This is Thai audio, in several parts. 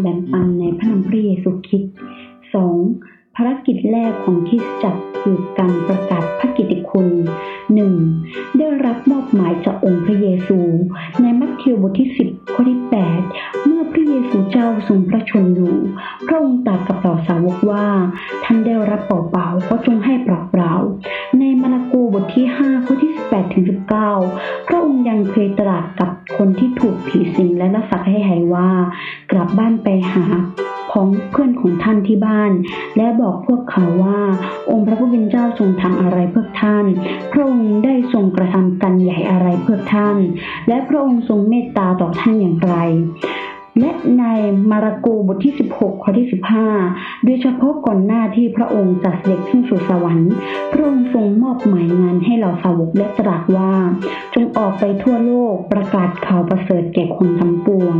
แบ่งปันในพระนามพระเยซูคริสต์ 2. ภารกิจแรกของคริสตจักรคือการประกาศพระกิตติคุณ 1. ได้รับมอบหมายจากองค์พระเยซู ในมัทธิวบทที่ 10 ข้อที่ 8 เมื่อพระเยซูเจ้าทรงพระชนอยู่ พระองค์ตรัสกับเหล่าสาวกว่า ท่านได้รับเปล่าๆก็จงให้เปล่าๆในมาระโก บทที่ 5 ข้อที่ 18ถึง19 พระองค์ยังเคยตรัสกับคนที่ถูกผีสิงและรักษาให้หายว่า กลับบ้านไปหาของเพื่อนของท่านที่บ้าน และบอกพวกเขาว่าองค์พระผู้เป็นเจ้าทรงทำอะไรเพื่อท่าน พระองค์ได้ทรงกระทำกันใหญ่อะไรเพื่อท่าน และพระองค์ทรงเมตตาต่อท่านอย่างไร และในมาระโกบทที่ 16 ข้อที่ 15 โดยเฉพาะก่อนหน้าที่พระองค์จะเสด็จขึ้นสู่สวรรค์ พระองค์ทรงมอบหมายงานให้เหล่าสาวกและตรัสว่า จงออกไปทั่วโลกประกาศข่าวประเสริฐแก่คนทั้งปวง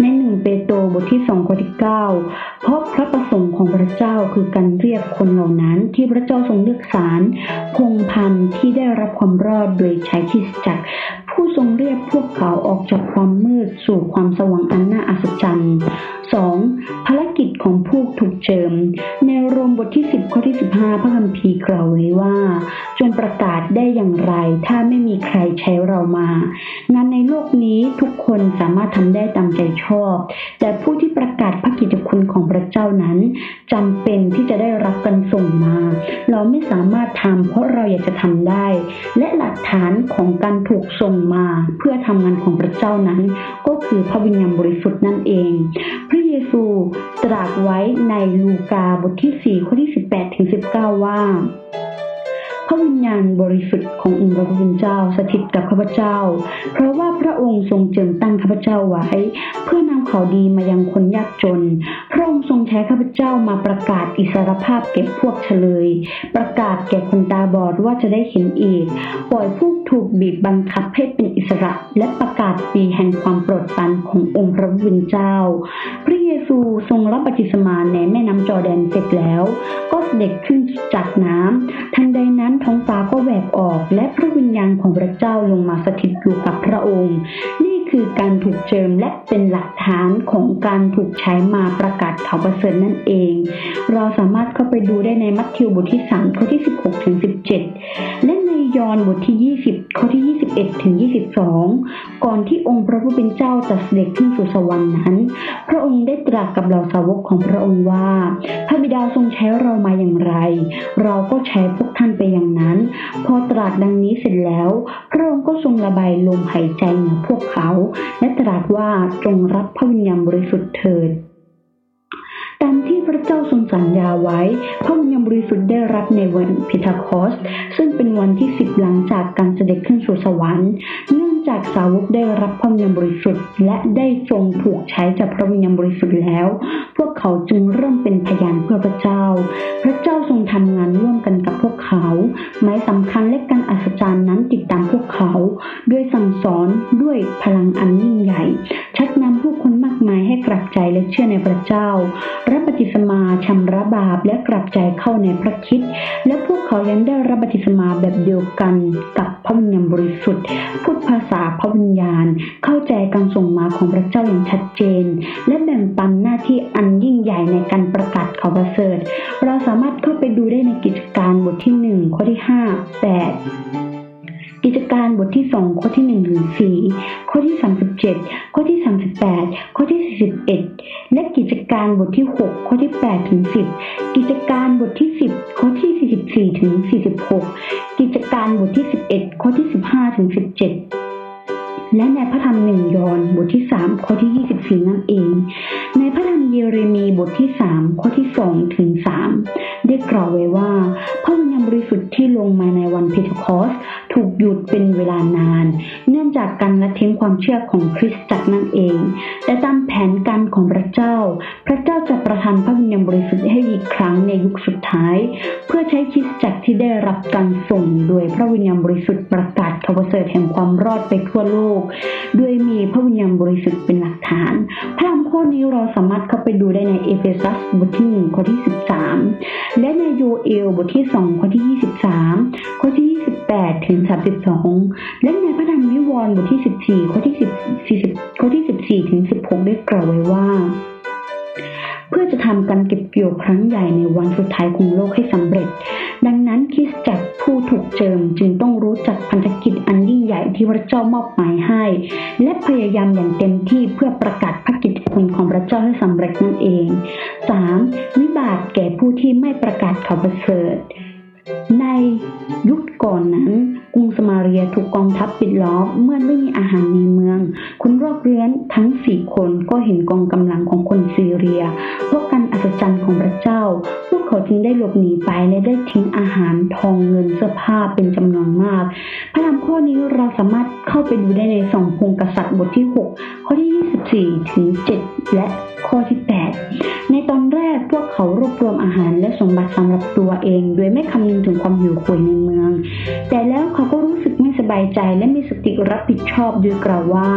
ในหนึ่งเปโตรบทที่สองข้อที่เก้าเพราะพระประสงค์ของพระเจ้าคือการเรียกคนเหล่านั้นที่พระเจ้าทรงเลือกสารพงพันที่ได้รับความรอดโดยใช้คริสจักร ทรงเรียกพวกเขาออกจากความมืดสู่ความสว่างอันน่าอัศจรรย์ 2. ภารกิจของผู้ถูกเจิม ในโรมบทที่ 10 ข้อที่ 15 พระคัมภีร์กล่าวไว้ว่า จงประกาศได้อย่างไร ถ้าไม่มีใครใช้เรามา งานในโลกนี้ทุกคนสามารถทำได้ตามใจชอบ แต่ผู้ที่ประกาศพระกิตติคุณของพระเจ้านั้นจำเป็นที่จะได้รับกันส่งมา เราไม่สามารถทำเพราะเราอยากจะทำได้ และหลักฐานของการถูกส่งมาเพื่อทำงานของพระเจ้านั้น ก็คือพระวิญญาณบริสุทธิ์นั่นเอง พระเยซูตรัสไว้ในลูกาบทที่ 4 ข้อที่ 18ถึง19 ว่า พระวิญญาณบริสุทธิ์ขององค์พระผู้เป็นเจ้าสถิตกับข้าพเจ้า เพราะว่าพระองค์ทรงเจิมตั้งข้าพเจ้าไว้ เพื่อนำข่าวดีมายังคนยากจน พระองค์ทรงใช้ข้าพเจ้ามาประกาศอิสรภาพแก่พวกเฉลย ประกาศแก่คนตาบอดว่าจะได้เห็นอีก ปล่อยผู้ถูกบีบบังคับให้เป็นอิสระ และประกาศปีแห่งความโปรดปรานขององค์พระผู้เป็นเจ้าพระเย ซูทรงรับบัพติศมาในแม่น้ำจอแดนเสร็จแล้ว ก็เสด็จขึ้นจากน้ำทันใดนั้นท้องฟ้าก็แหวกออก และพระวิญญาณของพระเจ้าลงมาสถิตอยู่กับพระองค์ นี่คือการถูกเจิมและเป็นหลักฐานของการถูกใช้มาประกาศข่าวประเสริฐนั่นเอง เราสามารถเข้าไปดูได้ในมัทธิวบทที่3ข้อที่ 16ถึง17 และในยอห์นบทที่ 20 ข้อที่ 21ถึง22 ก่อนที่องค์พระผู้เป็นเจ้าจะเสด็จขึ้นสู่สวรรค์นั้น ระองค์ได้ตรัสกับเหล่าสาวกของพระองค์ว่า พระบิดาทรงใช้เรามาอย่างไร เราก็ใช้พวกท่านไปอย่างนั้น พอตรัสดังนี้เสร็จแล้ว พระองค์ก็ทรงระบายลมหายใจเหนือพวกเขา และตรัสว่าจงรับพระวิญญาณบริสุทธิ์เถิดตามที่พระเจ้าทรงสัญญาไว้ พระวิญญาณบริสุทธิ์ได้รับในวันพิทาคอส ซึ่งเป็นวันที่สิบหลังจากการเสด็จขึ้นสู่สวรรค์เนื่อง จากสาวกได้รับพระวิญญาณบริสุทธิ์ และได้ทรงถูกใช้จากพระวิญญาณบริสุทธิ์แล้ว พวกเขาจึงเริ่มเป็นพยานเพื่อพระเจ้า พระเจ้าทรงทำงานร่วมกันกับพวกเขาหมายสำคัญและการอัศจรรย์นั้นติดตามพวกเขา ด้วยสั่งสอนด้วยพลังอันยิ่งใหญ่ ชักนำผู้คนมากมายให้กลับใจและเชื่อในพระเจ้า ติศมาชำระบาปและกลับใจเข้าในพระคิดและพวกเขายังได้รับบัติศมาแบบเดียวกันกับพระวิญญาณบริสุทธิ์พูดภาษาพระวิญญาณ เข้าใจการส่งมาของพระเจ้าอย่างชัดเจน และแบ่งปันหน้าที่อันยิ่งใหญ่ในการประกาศข่าวประเสริฐ เราสามารถเข้าไปดูได้ในกิจการบทที่ 1 ข้อที่ 5 8 กิจการบทที่ 2 ข้อที่ 1 ถึง 4 ข้อที่ 37 ข้อที่ 38 ข้อที่ 41 และกิจการบทที่ 6 ข้อที่ 8 ถึง 10 กิจการบทที่ 10 ข้อที่ 44 ถึง 46 กิจการบทที่ 11 ข้อที่ 15 ถึง 17และในพระธรรมหนึ่งยอห์นบทที่3ข้อที่24นั่นเอง ในพระธรรมเยเรมีบทที่3ข้อที่2ถึง3ได้กล่าวไว้ว่าพระวิาณบริสุทธิ์ที่ลงมาในวันเพนเทคอสถูกหยุดเป็นเวลานาน เนื่องจากการละทิ้งความเชื่อของคริสตจักรนั่นเอง แต่ตามแผนการของพระเจ้า พระเจ้าจะประทานพระวิญญาณบริสุทธิ์ให้อีกครั้งในยุคสุดท้าย เพื่อใช้คริสตจักรที่ได้รับการส่งโดยพระวิญญาณบริสุทธิ์ประกาศข่าวประเสริฐแห่งความรอดไปทั่วโลก โดยมีพระวิญญาณบริสุทธิ์เป็นหลักฐานพระ ข้อนี้เราสามารถเข้าไปดูได้ในเอเฟซัสบทที่1ข้อที่ 13 และในโยเอลบทที่ 2 ข้อที่ 23 ข้อที่18ถึง 32 และในพระธรรมวิวรณ์บทที่ 14 ข้อที่10 40ข้อที่ 14 ถึง 16 ได้กล่าวไว้ว่าเพื่อจะทำการเก็บเกี่ยวครั้งใหญ่ในวันสุดท้ายของโลกให้สำเร็จ ดังนั้นคริสตจักรผู้ถูกเจิมจึงต้องรู้จักพันธกิจอันยิ่ง ใหญ่ที่พระเจ้ามอบหมายให้ และพยายามอย่างเต็มที่เพื่อประกาศพระกิตติคุณของพระเจ้าให้สำเร็จนั่นเอง 3. วิบากแก่ผู้ที่ไม่ประกาศข่าวประเสริฐในยุคก่อนนั้น รุงสมาเรียถูกกองทัพปิดล้อมเมื่อไม่มีอาหารในเมือง คุณรอกเรื้อนทั้งสี่คนก็เห็นกองกำลังของคนซีเรียพราะการอัศจรรย์ของพระเจ้า พวกเขาจึงได้หลบหนีไปและได้ทิ้งอาหารทองเงินเสื้อผ้าเป็นจำนวนมาก พระธรรมข้อนี้เราสามารถเข้าไปดูได้ในสองพงกษัตริย์บทที่ 6 ข้อที่ 24 ถึง 7 และข้อที่ 8 ในตอนแรกพวกเขารวบรวมอาหารและสมบัติสำหรับตัวเอง โดยไม่คำนึงถึงความหิวโหยในเมือง แต่แล้วเขา บายใจและมีสติรับผิดชอบโดยกล่าวว่า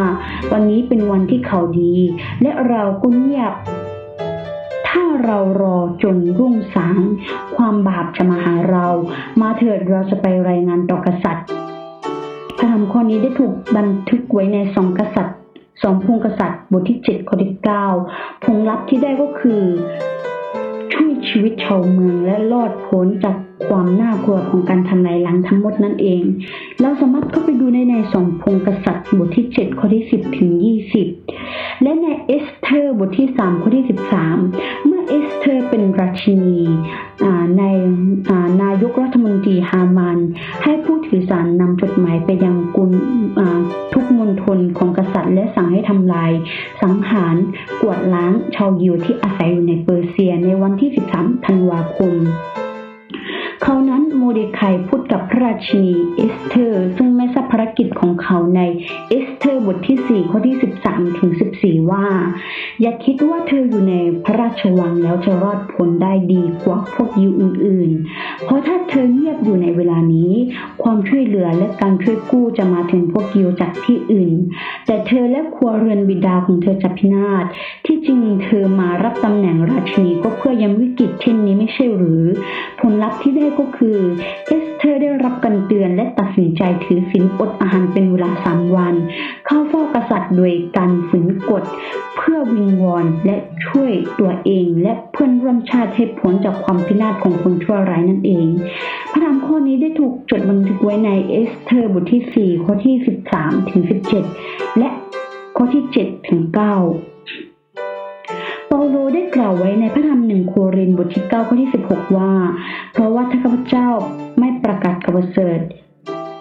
วันนี้เป็นวันที่เขาดี และเราก็เงียบ ถ้าเรารอจนรุ่งสาง ความบาปจะมาหาเรา มาเถิดเราจะไปรายงานต่อกษัตริย์พระธรรมข้อนี้ได้ถูกบันทึกไว้ในสองกษัตริย์สองพงกษัตริย์บทที่7ข้อที่9ผลลัพธ์ที่ได้ก็คือ ชีวิตชาวเมืองและรอดพ้นจากความน่ากลัวของการทำลายล้างทั้งหมดนั่นเอง เราสามารถเข้าไปดูได้ในสองพงกษัตริย์บทที่ 7 ข้อที่ 10 ถึง 20 และในเอสเธอร์บทที่ 3 ข้อที่ 13 เมื่อเอสเธอร์เป็นราชินีอ่าในนายกรัฐมนตรีฮามาน ให้ผู้ถือสารนำจดหมายไปยังกุลอ่าทุกมณฑลของกษ สั่งให้ทำลาย สังหาร กวาดล้างชาวยิวที่อาศัยอยู่ในเปอร์เซียในวันที่ 13 ธันวาคม เขานั้นโมรเดคัยพูดกับพระราชินีเอสเธอร์ ซึ่งไม่ทราบภารกิจของเขาในเอสเธอร์บทที่ 4 ข้อที่ 13ถึง14 ว่า อย่าคิดว่าเธออยู่ในพระราชวังแล้วจะรอดพ้นได้ดีกว่าพวกยิวอื่นๆ เพราะถ้าเธอเงียบอยู่ในเวลานี้ ความช่วยเหลือและการช่วยกู้จะมาถึงพวกยิวจากที่อื่น แต่เธอและครัวเรือนบิดาของเธอจะพินาศที่จริงเธอมารับตำแหน่งราชินีก็เพื่อย้ำวิกฤตเช่นนี้ไม่ใช่หรือ ผลลัพธ์ที่ได้ก็คือ เอสเธอร์ได้รับการเตือนและตัดสินใจถือศีลอดอาหารเป็นเวลาสามวัน เข้าเฝ้ากษัตริย์โดยการฝืนกฎ เพื่อวิงวอนและช่วยตัวเอง และเพื่อนร่วมชาติให้พ้นจากความพินาศของคนชั่วร้ายนั่นเอง พระธรรมข้อนี้ได้ถูกจดบันทึกไว้ในเอสเธอร์บทที่ 4 ข้อที่ 13ถึง17 และข้อที่7ถึง9เปา ได้กล่าวไว้ในพระธรรมหนึ่งโครินธ์บทที่ 9 ข้อที่ 16 ว่า เพราะว่าถ้าข้าพเจ้าไม่ประกาศกบประเสริฐ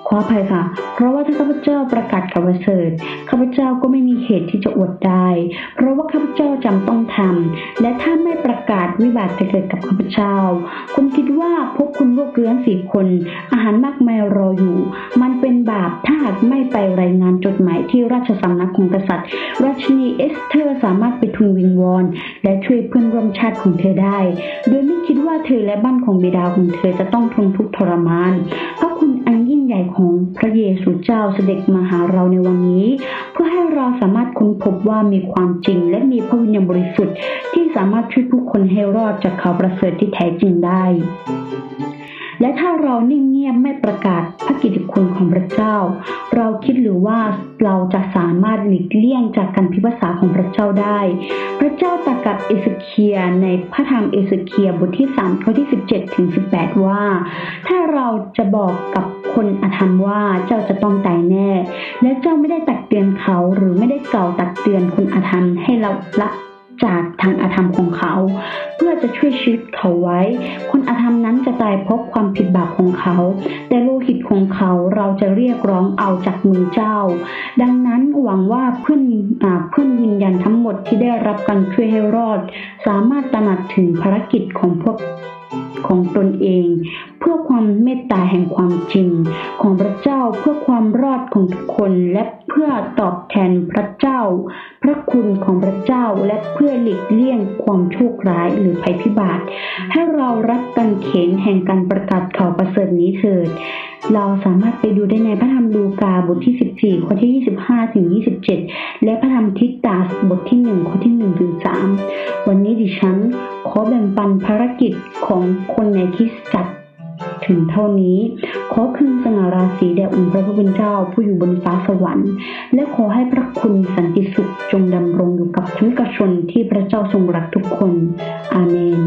ขออภัยค่ะ เพราะว่าถ้าข้าพเจ้าประกาศกับประเสริฐข้าพเจ้าก็ไม่มีเหตุที่จะอวดได้ เพราะว่าข้าพเจ้าจำต้องทำและถ้าไม่ประกาศวิบากจะเกิดกับข้าพเจ้า คุณคิดว่าพวกคุณลูกเรือนสี่คน อาหารมากมายรออยู่ มันเป็นบาปถ้าหากไม่ไปรายงานจดหมายที่ราชสำนักของกษัตริย์ ราชินีเอสเธอร์สามารถไปทูลวิงวอนและช่วยเพื่อนร่วมชาติของเธอได้ โดยไม่คิดว่าเธอและบ้านของบิดาของเธอจะต้องทนทุกข์ทรมานเพราะ ใหญ่ของพระเยซูเจ้าเสด็จมาหาเราในวันนี้ เพื่อให้เราสามารถค้นพบว่ามีความจริง และมีพระวิญญาณบริสุทธิ์ ที่สามารถช่วยผู้คนให้รอดจากข่าวประเสริฐที่แท้จริงได้และถ้าเรานิ่งเงียบ ประกาศพระกิตติคุณของพระเจ้า เราคิดหรือว่าเราจะสามารถหลีกเลี่ยงจากการพิพากษาของพระเจ้าได้ พระเจ้าตรัสกับเอเสเคียลในพระธรรมเอเสเคียลบทที่3ข้อที่ 17ถึง18 ว่า ถ้าเราจะบอกกับคนอธรรมว่าเจ้าจะต้องตายแน่ และเจ้าไม่ได้ตักเตือนเขาหรือไม่ได้กล่าวตักเตือนคนอธรรมให้เราละ จากทางอาธรรมของเขา เพื่อจะช่วยชีวิตเขาไว้ คนอาธรรมนั้นจะตายเพราะความผิดบาปของเขา แต่โลหิตของเขาเราจะเรียกร้องเอาจากมือเจ้า ดังนั้นหวังว่าเพื่อนอเพื่อนวิญญาณทั้งหมดที่ได้รับการช่วยให้รอด สามารถตระหนักถึงภารกิจของพวก ของตนเอง เพื่อความเมตตาแห่งความจริง ของพระเจ้าเพื่อความรอดของทุกคนและเพื่อตอบแทนพระเจ้า พระคุณของพระเจ้าและเพื่อหลีกเลี่ยงความโชคร้ายหรือภัยพิบัติให้เรารับกันเขนแห่งการประกาศข่าวประเสริฐนี้เถิด เราสามารถไปดูได้ในพระธรรมลูกาบทที่ 14 ข้อที่ 25 ถึง 27 และพระธรรมทิตตาสบทที่ 1 ข้อที่1ถึง3วันนี้ดิฉันขอแบ่งปันภารกิจของคนในคริสตจักรถึงเท่านี้ ขอคืนสง่าราศีแด่องค์พระผู้เป็นเจ้าผู้อยู่บนฟ้าสวรรค์ และขอให้พระคุณสันติสุขจงดำรงอยู่กับทุกชนที่พระเจ้าทรงรักทุกคน อาเมน